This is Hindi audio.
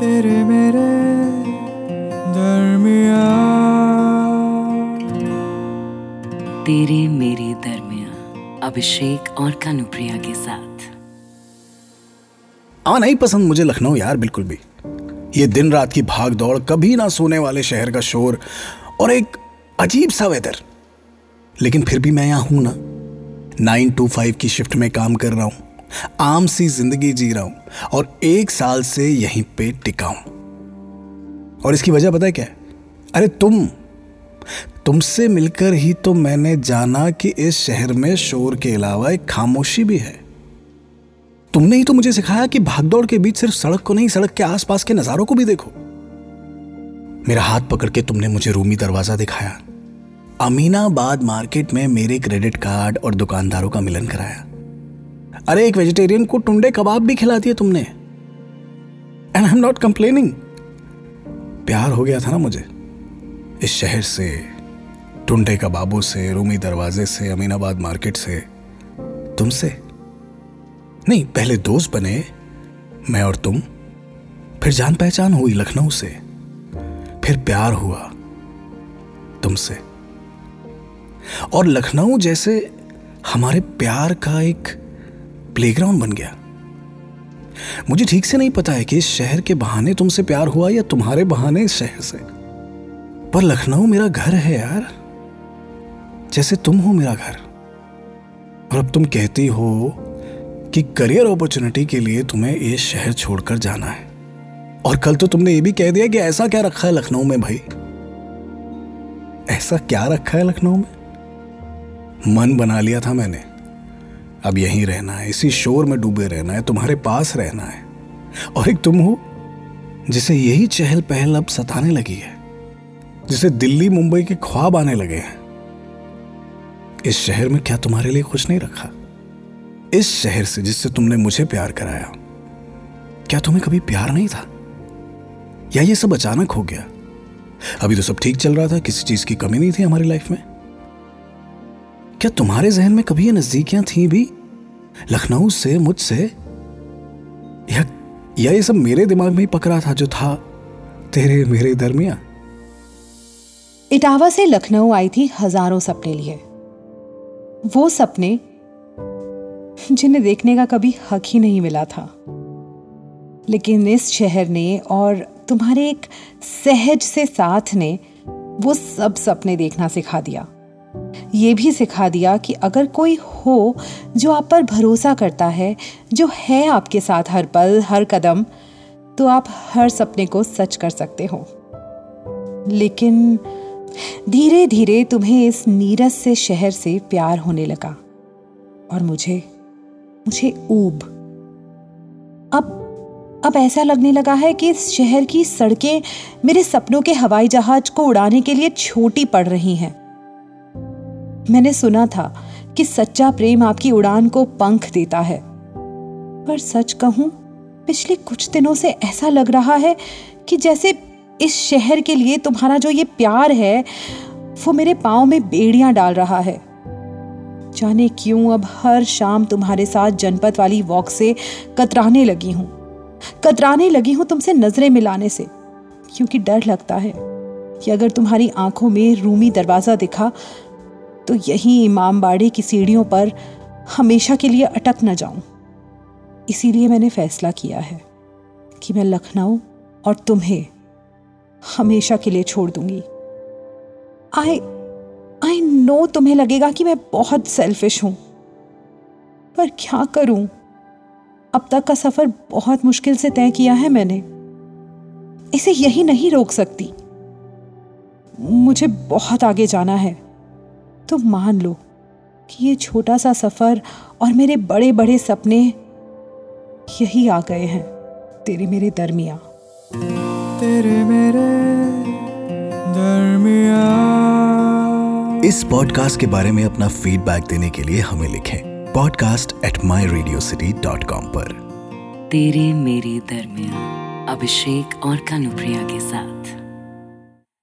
तेरे मेरे दरमिया तेरे मेरे दरमिया अभिषेक और कानुप्रिया के साथ। आ नहीं पसंद मुझे लखनऊ यार बिल्कुल भी। ये दिन रात की भाग दौड़ कभी ना सोने वाले शहर का शोर और एक अजीब सा वेदर लेकिन फिर भी मैं यहाँ हूँ ना। नाइन टू फाइव की शिफ्ट में काम कर रहा हूँ। आम सी ज़िंदगी जी रहा हूँ और एक साल से यहीं पे टिका हूँ। और इसकी वजह पता है क्या अरे तुम, तुमसे मिलकर ही तो मैंने जाना कि इस शहर में शोर के अलावा एक खामोशी भी है। तुमने ही तो मुझे सिखाया कि भागदौड़ के बीच सिर्फ़ सड़क को नहीं, सड़क के आसपास के नजारों को भी देखो। मेरा हाथ पकड़ के तुमने मुझे रूमी दरवाज़ा दिखाया। अमीनाबाद मार्केट में मेरे क्रेडिट कार्ड और दुकानदारों का मिलन कराया। अरे, एक वेजिटेरियन को टुंडे कबाब भी खिला दिए तुमने। And I am not complaining प्यार हो गया था ना मुझे। इस शहर से, टुंडे कबाबों से, रूमी दरवाजे से, अमीनाबाद मार्केट से। तुमसे? नहीं, पहले दोस्त बने, मैं और तुम। फिर जान पहचान हुई लखनऊ से। फिर प्यार हुआ तुमसे। और लखनऊ जैसे हमारे प्यार का एक प्लेग्राउंड बन गया। मुझे ठीक से नहीं पता है कि शहर के बहाने तुमसे प्यार हुआ या तुम्हारे बहाने इस शहर से। पर लखनऊ मेरा घर है यार। जैसे तुम हो मेरा घर। और अब तुम कहती हो कि करियर अपॉर्चुनिटी के लिए तुम्हें ये शहर छोड़कर जाना है। और कल तो तुमने ये भी कह दिया कि ऐसा क्या रखा है लखनऊ में भाई? ऐसा क्या रखा है लखनऊ में? मन बना लिया था मैंने। अब यहीं रहना है, इसी शोर में डूबे रहना है, तुम्हारे पास रहना है। और एक तुम हो, जिसे यही चहल पहल अब सताने लगी है, जिसे दिल्ली मुंबई के ख्वाब आने लगे हैं। इस शहर में क्या तुम्हारे लिए कुछ नहीं रखा? इस शहर से जिससे तुमने मुझे प्यार कराया, क्या तुम्हें कभी प्यार नहीं था? या ये सब अचानक हो गया? अभी तो सब ठीक चल रहा था, किसी चीज़ की कमी नहीं थी हमारी लाइफ में? क्या तुम्हारे जहन में कभी ये नजदीकियाँ थी भी? लखनऊ से, मुझसे? या या ये सब मेरे दिमाग में ही पकड़ा था जो था तेरे, मेरे दरमिया? इटावा से लखनऊ आई थी हज़ारों सपने लिए। वो सपने जिन्हें देखने का कभी हक ही नहीं मिला था। लेकिन इस शहर ने और तुम्हारे एक सहज से साथ ने वो सब सपने देखना सिखा दिया। ये भी सिखा दिया कि अगर कोई हो जो आप पर भरोसा करता है, जो है आपके साथ हर पल, हर कदम तो आप हर सपने को सच कर सकते हो। लेकिन धीरे धीरे तुम्हें इस नीरस से शहर से प्यार होने लगा। और मुझे मुझे ऊब। अब अब ऐसा लगने लगा है कि इस शहर की सड़कें मेरे सपनों के हवाई जहाज़ को उड़ाने के लिए छोटी पड़ रही हैं। मैंने सुना था कि सच्चा प्रेम आपकी उड़ान को पंख देता है। पर सच कहूँ, पिछले कुछ दिनों से ऐसा लग रहा है कि जैसे इस शहर के लिए तुम्हारा जो ये प्यार है, वो मेरे पाँव में बेड़ियाँ डाल रहा है। जाने क्यों अब हर शाम तुम्हारे साथ जनपद वाली वॉक से कतराने लगी हूँ। कतराने लगी हूँ तुमसे नज़रें मिलाने से, क्योंकि डर लगता है कि अगर तुम्हारी आँखों में रूमी दरवाज़ा दिखा तो यहीं इमाम बाड़े की सीढ़ियों पर हमेशा के लिए अटक न जाऊँ। इसीलिए मैंने फैसला किया है कि मैं लखनऊ और तुम्हें हमेशा के लिए छोड़ दूँगी। आई आई नो तुम्हें लगेगा कि मैं बहुत सेल्फिश हूँ, पर क्या करूँ? अब तक का सफ़र बहुत मुश्किल से तय किया है मैंने। इसे यही नहीं रोक सकती। मुझे बहुत आगे जाना है। तो मान लो कि ये छोटा सा सफ़र और मेरे बड़े बड़े सपने यही आ गए हैं तेरे मेरे दरमिया। तेरे मेरे दरमिया। इस पॉडकास्ट के बारे में अपना फीडबैक देने के लिए हमें लिखें podcast at my radio city dot com पर। तेरे मेरे दरमिया अभिषेक और कानुप्रिया के साथ।